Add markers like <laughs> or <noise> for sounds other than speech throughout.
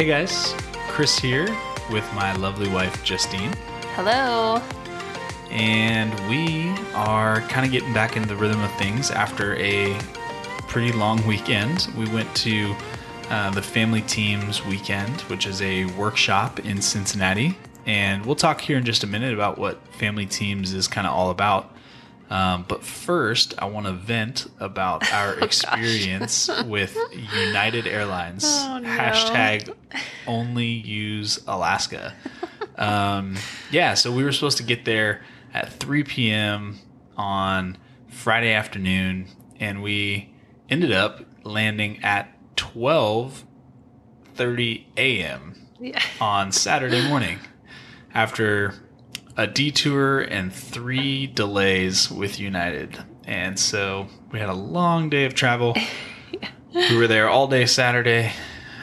Hey guys, Chris here with my lovely wife Justine, Hello. and we are kind of getting back into the rhythm of things after a pretty long weekend. We went to uh, the Family Teams Weekend, which is a workshop in Cincinnati, and we'll talk here in just a minute about what Family Teams is kind of all about. Um, but first, I want to vent about <laughs> our experience with United Airlines. Oh, no. Hashtag only use Alaska. Um, yeah, so we were supposed to get there at 3 p.m. on Friday afternoon, and we ended up landing at 12:30 a.m. Yeah. on Saturday morning after a detour and three delays with United. And so we had a long day of travel. <laughs> We were there all day Saturday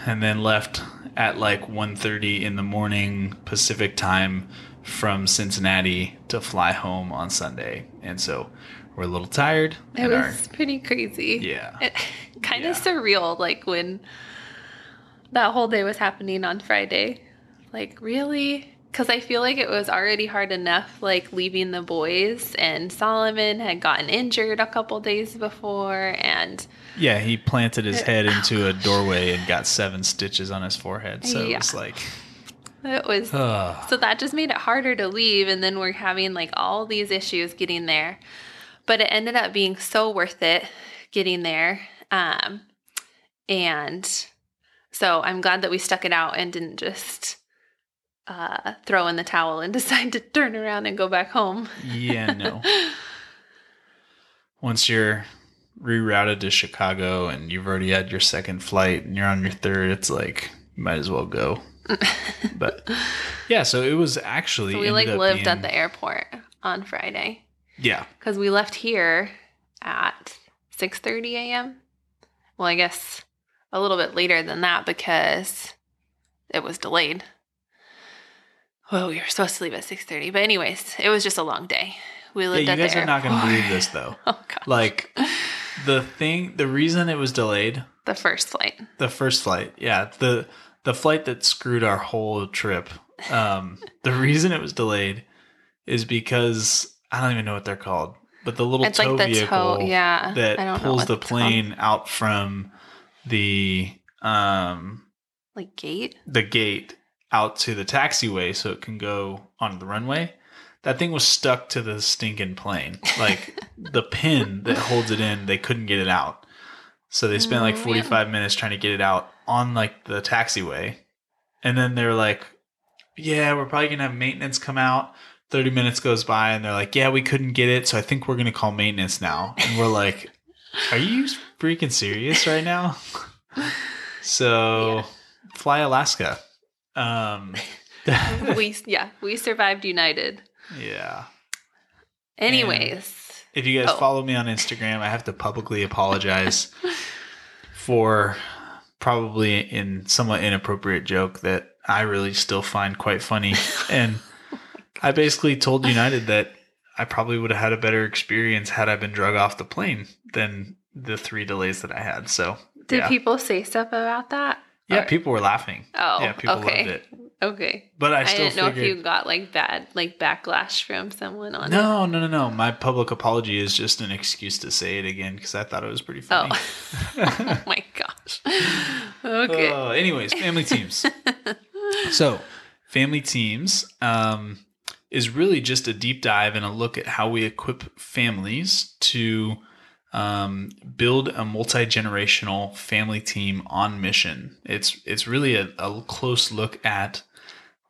and then left at like 1:30 in the morning Pacific time from Cincinnati to fly home on Sunday. And so we're a little tired. It and our- was pretty crazy. yeah. It, kind Yeah. of surreal, like when that whole day was happening on Friday. Like, really? Because I feel like it was already hard enough, like leaving the boys, and Solomon had gotten injured a couple days before, and Yeah, he planted his head into a <laughs> doorway and got seven stitches on his forehead. So it was like, it was ugh. <sighs> So that just made it harder to leave. And then we're having like all these issues getting there. But it ended up being so worth it getting there. Um, and so I'm glad that we stuck it out and didn't just uh, throw in the towel and <laughs> decide to turn around and go back home. Yeah, no. <laughs> Once you're rerouted to Chicago and you've already had your second flight and you're on your third, it's like you might as well go. <laughs> but yeah, so it was actually So we like lived being- at the airport on Friday yeah because we left here at 6:30 a.m. Well, I guess a little bit later than that because it was delayed. Well, we were supposed to leave at 6:30, but anyways, it was just a long day. We yeah. lived You at guys are not going <laughs> to believe this though. Oh god. Like the thing, the reason it was delayed, the first flight. the first flight, yeah, the the flight that screwed our whole trip. Um, the reason it was delayed is because I don't even know what they're called, but the little It's tow like the vehicle toe, yeah. That pulls the it's called. plane out from the um Like gate. the gate out to the taxiway so it can go onto the runway. That thing was stuck to the stinking plane. Like <laughs> the pin that holds it in, they couldn't get it out. So they spent like Oh, man. 45 minutes trying to get it out on like the taxiway. And then they're like, yeah, we're probably going to have maintenance come out. 30 minutes goes by and they're like, yeah, we couldn't get it. So I think we're going to call maintenance now. And we're like, <laughs> are you freaking serious right now? <laughs> So Yeah. fly Alaska. Um, <laughs> we <laughs> yeah, we survived United. yeah. Anyways, If you guys Oh. follow me on Instagram, I have to publicly apologize for probably in somewhat inappropriate joke that I really still find quite funny. <laughs> And I basically told United that I probably would have had a better experience had I been drug off the plane than the three delays that I had. So did yeah. people say stuff about that? Yeah, Or- people were laughing. Oh, yeah, people okay. loved it. Okay. But I I, still didn't know figured if you got like bad like backlash from someone on it. No, no, no, no. My public apology is just an excuse to say it again because I thought it was pretty Oh. funny. <laughs> oh my gosh. Okay. Uh, anyways, family teams. so, family teams um, is really just a deep dive and a look at how we equip families to um, build a multi generational family team on mission. It's it's really a, a close look at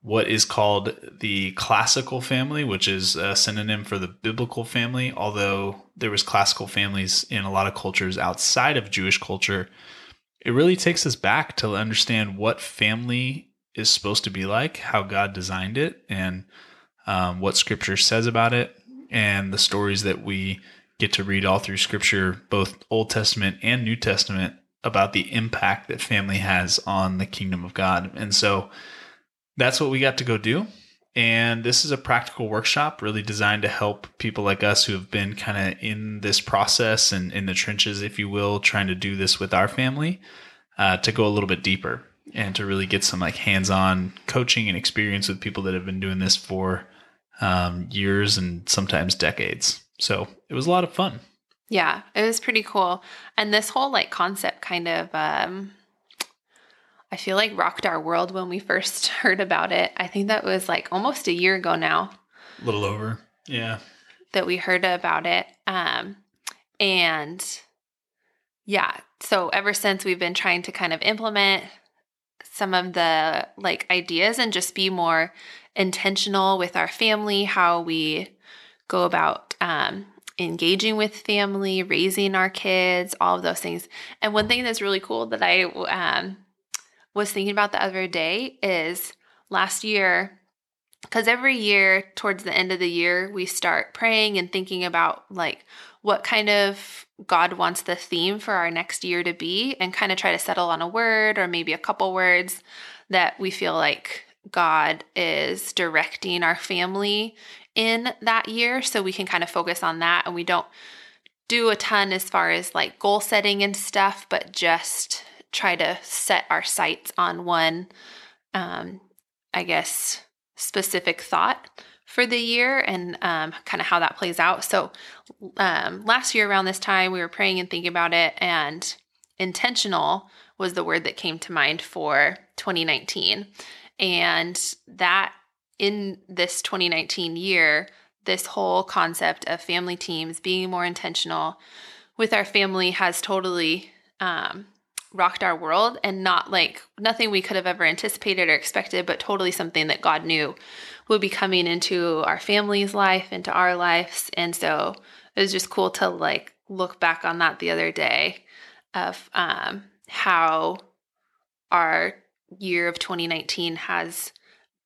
what is called the classical family, which is a synonym for the biblical family. Although there was classical families in a lot of cultures outside of Jewish culture, it really takes us back to understand what family is supposed to be like, how God designed it, and um, what Scripture says about it, and the stories that we get to read all through Scripture, both Old Testament and New Testament, about the impact that family has on the kingdom of God. And so that's what we got to go do. And this is a practical workshop really designed to help people like us who have been kind of in this process and in the trenches, if you will, trying to do this with our family uh, to go a little bit deeper. and to really get some like hands-on coaching and experience with people that have been doing this for um, years and sometimes decades. So it was a lot of fun. Yeah, it was pretty cool. And this whole like concept kind of um I feel like rocked our world when we first <laughs> heard about it. I think that was like almost a year ago now. A little over. Yeah. That we heard about it. Um and yeah, so ever since we've been trying to kind of implement some of the like ideas and just be more intentional with our family, how we go about um, engaging with family, raising our kids, all of those things. And one thing that's really cool that I um, was thinking about the other day is last year, because every year towards the end of the year, we start praying and thinking about like what kind of God wants the theme for our next year to be and kind of try to settle on a word or maybe a couple words that we feel like God is directing our family in that year so we can kind of focus on that and we don't do a ton as far as like goal setting and stuff, but just try to set our sights on one, um, I guess, specific thought for the year and um, kind of how that plays out. So, um, last year around this time, we were praying and thinking about it, and intentional was the word that came to mind for 2019. And that in this 2019 year, this whole concept of family teams being more intentional with our family has totally um, rocked our world and not like nothing we could have ever anticipated or expected, but totally something that God knew would be coming into our family's life, into our lives. And so it was just cool to like look back on that the other day of um, how our year of 2019 has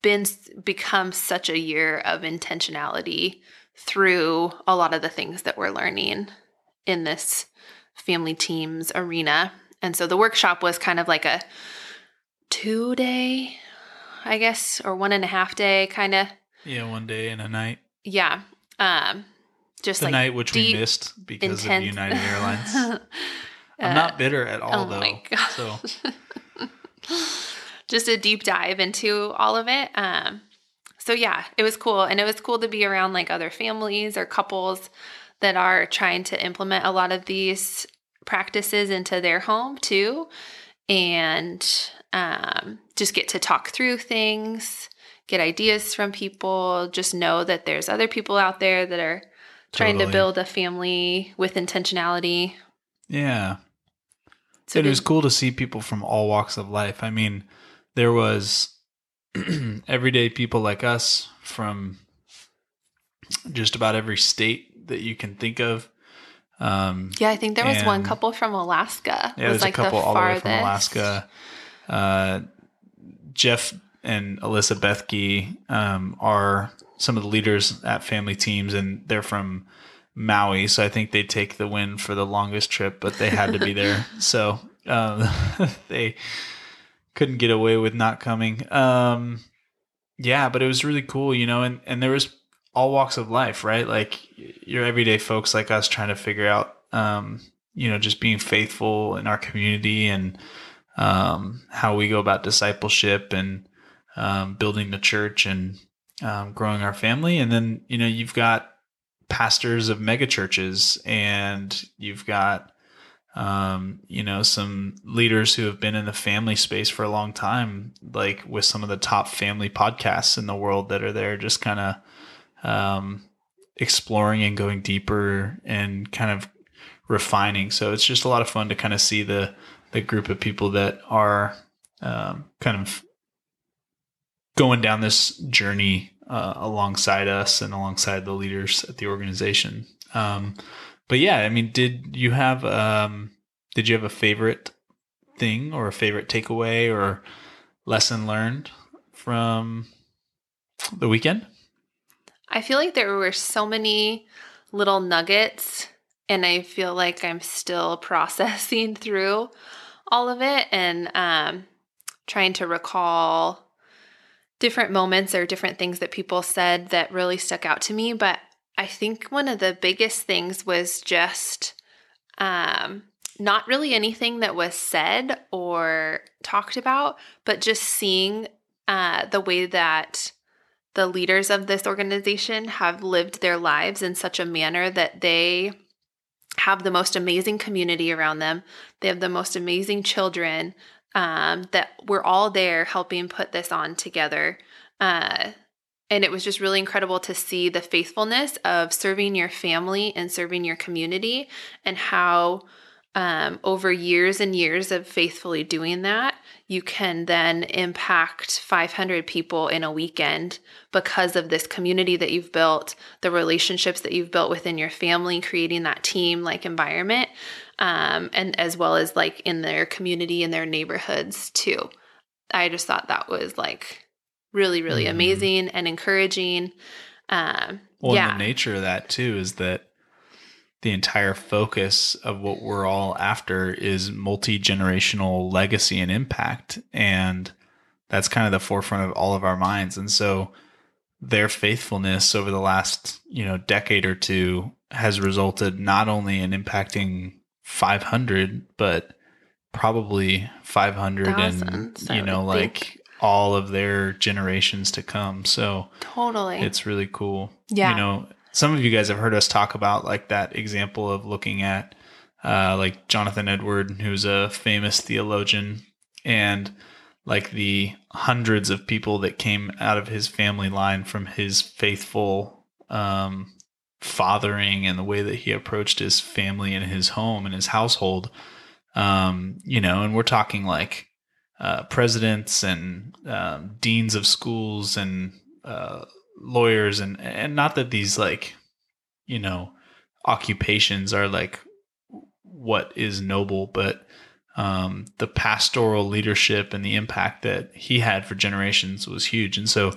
been become such a year of intentionality through a lot of the things that we're learning in this family teams arena. And so the workshop was kind of like a two day, I guess, or one and a half day kind of. Yeah, one day and a night. Yeah. Um, just the like night which deep, we missed because intense- of United Airlines. <laughs> I'm Uh, not bitter at all oh though. So <laughs> just a deep dive into all of it. Um, so yeah, it was cool, and it was cool to be around like other families or couples that are trying to implement a lot of these practices into their home too, and um, just get to talk through things, get ideas from people. Just know that there's other people out there that are trying to build a family with intentionality. yeah. So it was cool to see people from all walks of life. I mean, there was <clears throat> everyday people like us from just about every state that you can think of. Um, Yeah, I think there was one couple from Alaska. yeah, It was there's a couple all the way from. Alaska. Uh, Jeff and Alyssa Bethke um, are some of the leaders at family teams, and they're from Maui. So I think they take the win for the longest trip, but they had to be there. <laughs> So um, <laughs> they couldn't get away with not coming. Um, yeah, but it was really cool, you know, and, and there was all walks of life, right? Like your everyday folks like us trying to figure out, um, you know, just being faithful in our community and um, how we go about discipleship and um, building the church and um, growing our family. And then, you know, you've got pastors of mega churches and you've got, um, you know, some leaders who have been in the family space for a long time, like with some of the top family podcasts in the world that are there, just kind of um, exploring and going deeper and kind of refining. So it's just a lot of fun to kind of see the the group of people that are um, kind of going down this journey uh, alongside us and alongside the leaders at the organization. Um, but yeah, I mean, did you have um, did you have a favorite thing or a favorite takeaway or lesson learned from the weekend? I feel like there were so many little nuggets, and I feel like I'm still <laughs> processing through all of it and um, trying to recall different moments or different things that people said that really stuck out to me. But I think one of the biggest things was just um, not really anything that was said or talked about, but just seeing uh, the way that the leaders of this organization have lived their lives in such a manner that they have the most amazing community around them. They have the most amazing children um, that we're all there helping put this on together. Uh, and it was just really incredible to see the faithfulness of serving your family and serving your community and how um, over years and years of faithfully doing that, you can then impact 500 people in a weekend because of this community that you've built, the relationships that you've built within your family, creating that team like environment, um, and as well as like in their community and their neighborhoods too. I just thought that was like really, really mm-hmm. amazing and encouraging. Um, well, yeah. the nature of that too is that the entire focus of what we're all after is multi generational legacy and impact. And that's kind of the forefront of all of our minds. And so their faithfulness over the last, you know, decade or two has resulted not only in impacting 500, but probably 500 Thousands, and, you know, like. All of their generations to come. So totally. It's really cool. Yeah. You know, some of you guys have heard us talk about like that example of looking at uh, like Jonathan Edward, who's a famous theologian, and like the hundreds of people that came out of his family line from his faithful um, fathering and the way that he approached his family and his home and his household. Um, you know, and we're talking like uh, presidents and um, deans of schools and uh, lawyers and and not that these like you know occupations are like what is noble but um, the pastoral leadership and the impact that he had for generations was huge. And so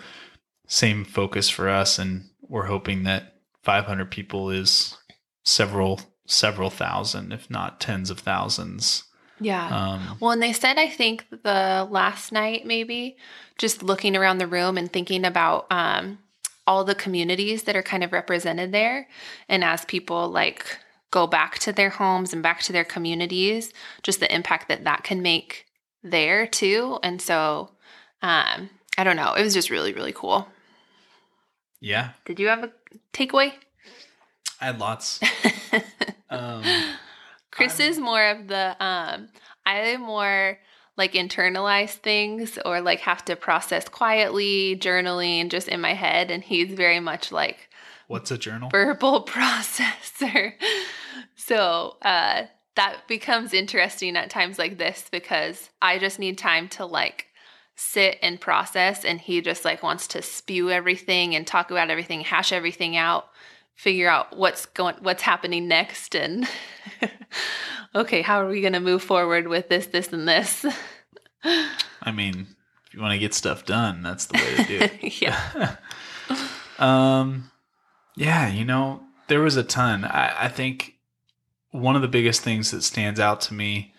same focus for us and we're hoping that 500 people is several several thousand if not tens of thousands yeah. Um, well, and they said, I think the last night, maybe just looking around the room and thinking about um, all the communities that are kind of represented there. And as people like go back to their homes and back to their communities, just the impact that that can make there too. And so, um, I don't know. It was just really, really cool. Yeah. Did you have a takeaway? I had lots. <laughs> um, Chris I'm... is more of the, um, I'm more like internalize things or like have to process quietly, journaling just in my head. And he's very much like, What's a journal? Verbal <laughs> processor. so uh, that becomes interesting at times like this because I just need time to like sit and process and he just like wants to spew everything and talk about everything hash everything out figure out what's going what's happening next and <laughs> okay, how are we going to move forward with this this and this? I mean, if you want to get stuff done, that's the way to do it. <laughs> yeah. <laughs> um yeah, you know, there was a ton. I, I think one of the biggest things that stands out to me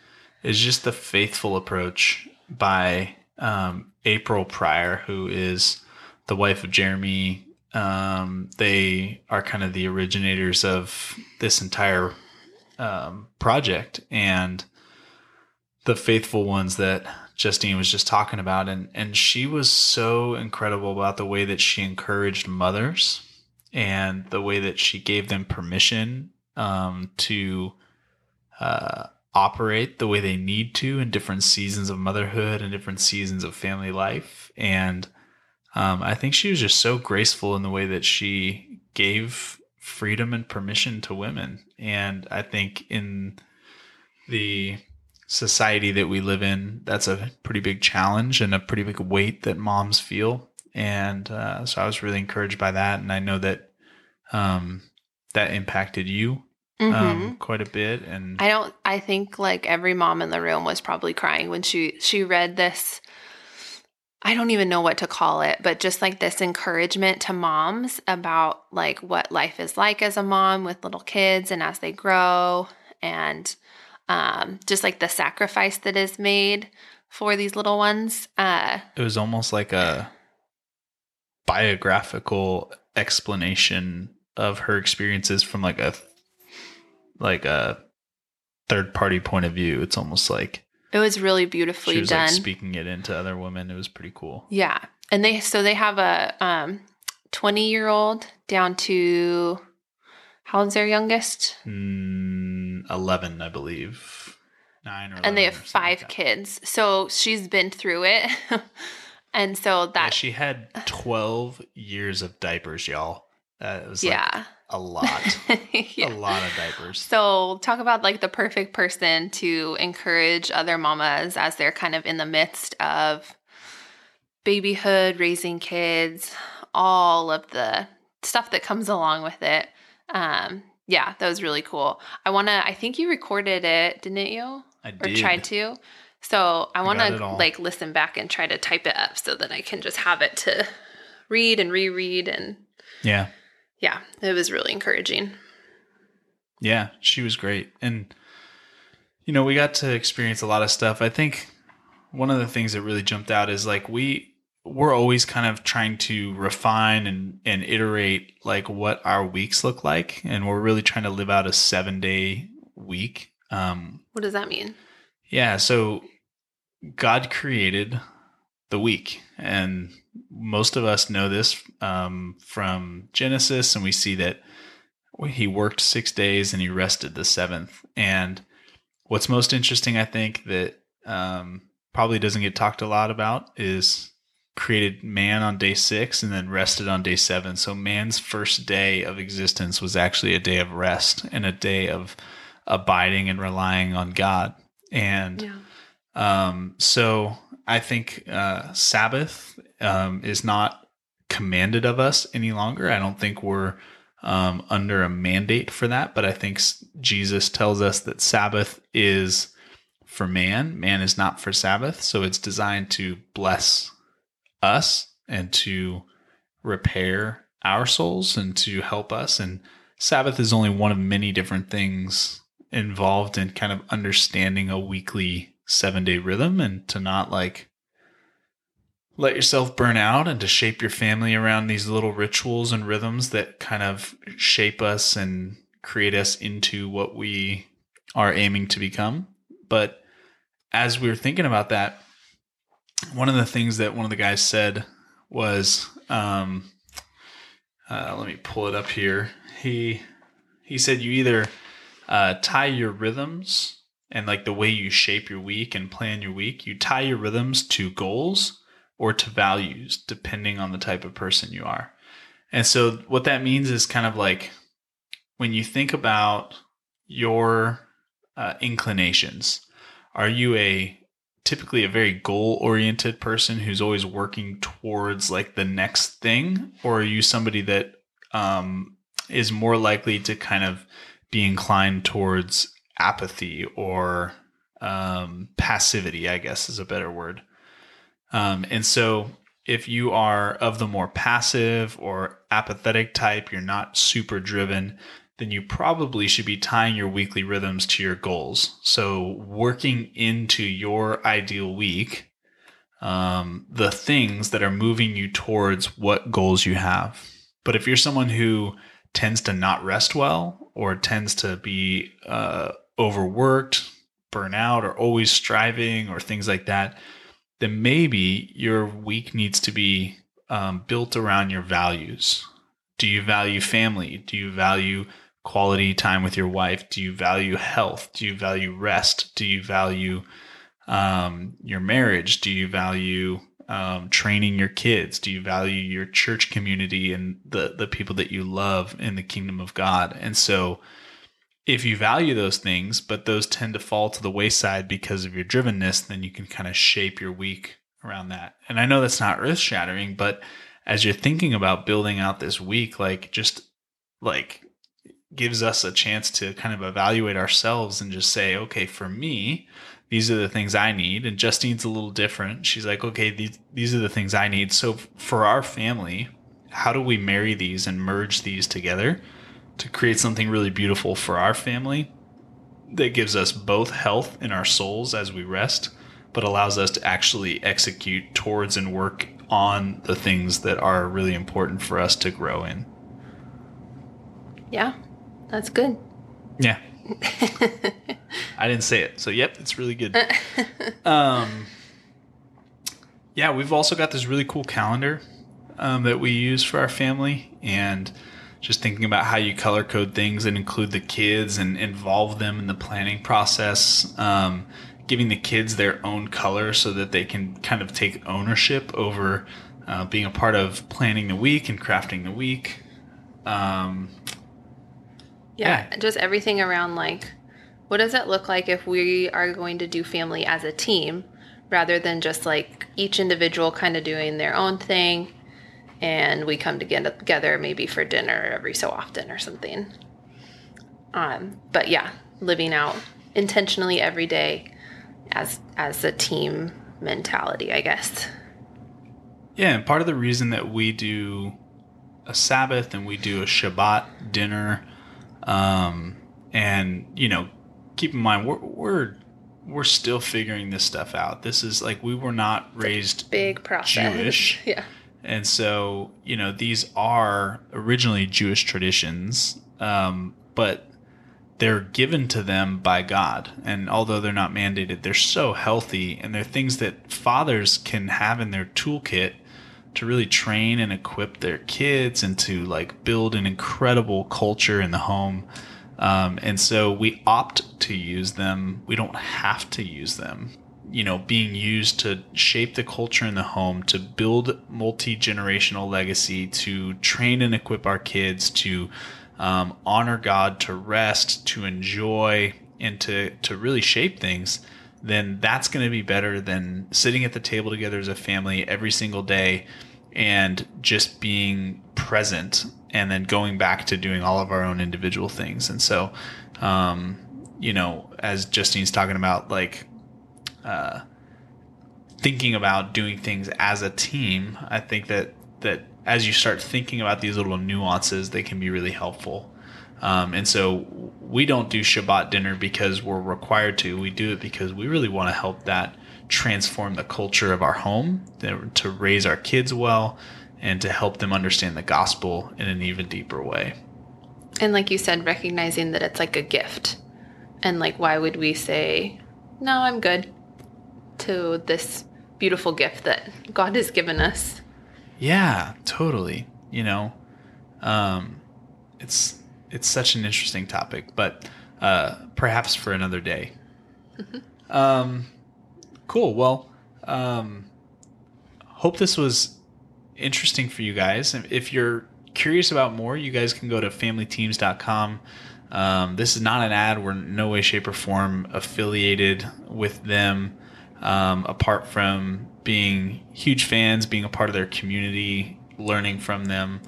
is just the faithful approach by um, April Pryor, who is the wife of Jeremy um, they are kind of the originators of this entire um, project and the faithful ones that Justine was just talking about. And, and she was so incredible about the way that she encouraged mothers and the way that she gave them permission um, to uh, operate the way they need to in different seasons of motherhood and different seasons of family life. And um, I think she was just so graceful in the way that she gave freedom and permission to women. And I think in the society that we live in, that's a pretty big challenge and a pretty big weight that moms feel. And uh, so I was really encouraged by that. And I know that um, that impacted you um, mm-hmm. um, quite a bit. And I don't, I think like every mom in the room was probably crying when she, she read this I don't even know what to call it, but just like this encouragement to moms about like what life is like as a mom with little kids and as they grow and um, just like the sacrifice that is made for these little ones. Uh, it was almost like a biographical explanation of her experiences from like a like a third party point of view. It's almost like It was really she beautifully was done. like speaking it into other women. It was pretty cool. Yeah. And they so they have a um 20 year old down to how old's their youngest? Mm, Eleven, I believe, nine or 11 And they have five like kids. So she's been through it. <laughs> and so Yeah, that she had twelve years of diapers, y'all. That was like yeah. A lot, <laughs> yeah. a lot of diapers. So, talk about like the perfect person to encourage other mamas as they're kind of in the midst of babyhood, raising kids, all of the stuff that comes along with it. Um, yeah, that was really cool. I want to, I think you recorded it, didn't you? I Or did. tried to. So, I want to like listen back and try to type it up so that I can just have it to read and reread. And Yeah, yeah, it was really encouraging. Yeah, she was great. And you know, we got to experience a lot of stuff. I think one of the things that really jumped out is like we we're always kind of trying to refine and and iterate like what our weeks look like and we're really trying to live out a 7-day week. Um What does that mean? yeah, so God created the week, and most of us know this um, from Genesis, and we see that He worked six days and He rested the seventh. And what's most interesting, I think, that um, probably doesn't get talked a lot about is created man on day six and then rested on day seven. So man's first day of existence was actually a day of rest and a day of abiding and relying on God. And Yeah. um, so I think uh, Sabbath um, is not commanded of us any longer. I don't think we're um, under a mandate for that, but I think Jesus tells us that Sabbath is for man. Man is not for Sabbath. So it's designed to bless us and to repair our souls and to help us. And Sabbath is only one of many different things involved in kind of understanding a weekly seven day rhythm and to not like let yourself burn out and to shape your family around these little rituals and rhythms that kind of shape us and create us into what we are aiming to become. But as we were thinking about that, one of the things that one of the guys said was, um, uh, let me pull it up here. He he said you either uh, tie your rhythms and like the way you shape your week and plan your week, you tie your rhythms to goals or to values, depending on the type of person you are. And so, what that means is kind of like when you think about your uh, inclinations, are you a typically a very goal oriented person who's always working towards like the next thing, or are you somebody that um, is more likely to kind of be inclined towards apathy or um, passivity, I guess is a better word. Um, and so, if you are of the more passive or apathetic type, you're not super driven, then you probably should be tying your weekly rhythms to your goals. So, working into your ideal week, um, the things that are moving you towards what goals you have. But if you're someone who tends to not rest well or tends to be uh, overworked, burnout, or always striving or things like that, then maybe your week needs to be um, built around your values. Do you value family? Do you value quality time with your wife? Do you value health? Do you value rest? Do you value um, your marriage? Do you value um, training your kids? Do you value your church community and the the people that you love in the kingdom of God? And so, if you value those things, but those tend to fall to the wayside because of your drivenness, then you can kind of shape your week around that. And I know that's not earth shattering, but as you're thinking about building out this week, like just like gives us a chance to kind of evaluate ourselves and just say, okay, for me, these are the things I need. And Justine's a little different. She's like, okay, these these are the things I need. So for our family, how do we marry these and merge these together to create something really beautiful for our family that gives us both health in our souls as we rest, but allows us to actually execute towards and work on the things that are really important for us to grow in. Yeah, that's good. Yeah. <laughs> I didn't say it. So, yep, it's really good. <laughs> um, yeah, we've also got this really cool calendar um, that we use for our family. And just thinking about how you color code things and include the kids and involve them in the planning process. Um, giving the kids their own color so that they can kind of take ownership over uh, being a part of planning the week and crafting the week. Um, yeah, Yeah. just everything around like what does it look like if we are going to do family as a team rather than just like each individual kind of doing their own thing and we come together together maybe for dinner every so often or something. Um, but yeah, living out intentionally every day as as a team mentality, I guess. Yeah, and part of the reason that we do a Sabbath and we do a Shabbat dinner, um, and you know, keep in mind we're we're we're still figuring this stuff out. This is like we were not raised Big process. Jewish. <laughs> yeah. And so, you know, these are originally Jewish traditions, um, but they're given to them by God. And although they're not mandated, they're so healthy and they're things that fathers can have in their toolkit to really train and equip their kids and to like build an incredible culture in the home. Um, and so we opt to use them. We don't have to use them you know being used to shape the culture in the home to build multi-generational legacy to train and equip our kids to um, honor god to rest to enjoy and to to really shape things then that's going to be better than sitting at the table together as a family every single day and just being present and then going back to doing all of our own individual things. And so um, you know as justine's talking about like uh, thinking about doing things as a team, I think that that as you start thinking about these little nuances, they can be really helpful. Um, and so we don't do Shabbat dinner because we're required to. We do it because we really want to help that transform the culture of our home, to to raise our kids well, and to help them understand the gospel in an even deeper way. And like you said, recognizing that it's like a gift. And like, why would we say, no, I'm good to this beautiful gift that God has given us? Yeah, totally. You know, um, it's it's such an interesting topic, but uh, perhaps for another day. um, cool. Well, um, hope this was interesting for you guys. If- you're curious about more, you guys can go to familyteams.com. Um, this is not an ad. We're in no way, shape, or form affiliated with them, um, apart from being huge fans, being a part of their community, learning from them.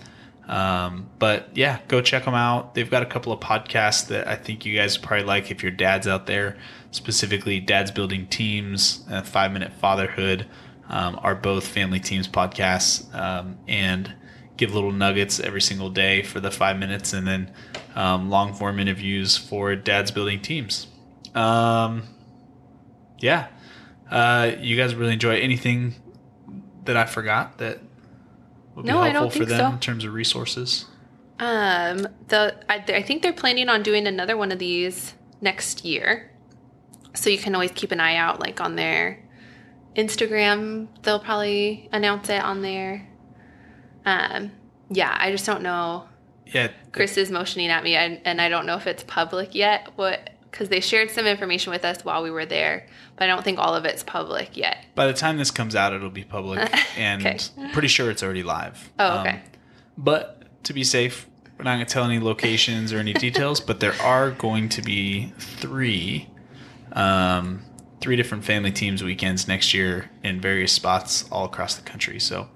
Um, but yeah, go check them out. They've got a couple of podcasts that I think you guys probably like if your dad's out there, specifically Dad's Building Teams, uh, Five Minute Fatherhood, um, are both family teams podcasts um, and give little nuggets every single day for the five minutes and then um, long form interviews for Dad's Building Teams. Um, yeah. Uh, you guys really enjoy anything that I forgot that would be No, helpful for them so. in terms of resources? Um, the I, I think they're planning on doing another one of these next year, so you can always keep an eye out, like on their Instagram. They'll probably announce it on there. Um, yeah, I just don't know. Yeah. Chris is motioning at me, and, and I don't know if it's public yet. What? Because they shared some information with us while we were there, but I don't think all of it's public yet. By the time this comes out, it'll be public, <laughs> and Okay. pretty sure it's already live. Oh, Um, okay. but to be safe, we're not going to tell any locations or any <laughs> details. But there are going to be three, um, three different family teams weekends next year in various spots all across the country. So.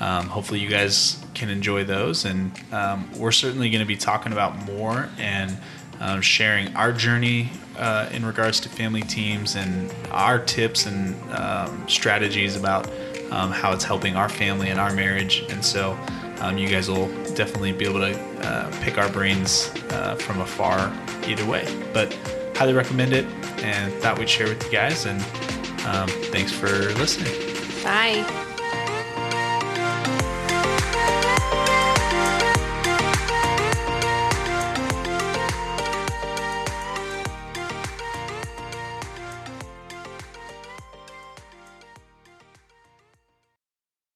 Um, hopefully, you guys can enjoy those, and um, we're certainly going to be talking about more and um, sharing our journey uh, in regards to family teams and our tips and um, strategies about um, how it's helping our family and our marriage. And so, um, you guys will definitely be able to uh, pick our brains uh, from afar either way. But highly recommend it, and thought we'd share with you guys. And um, thanks for listening. Bye.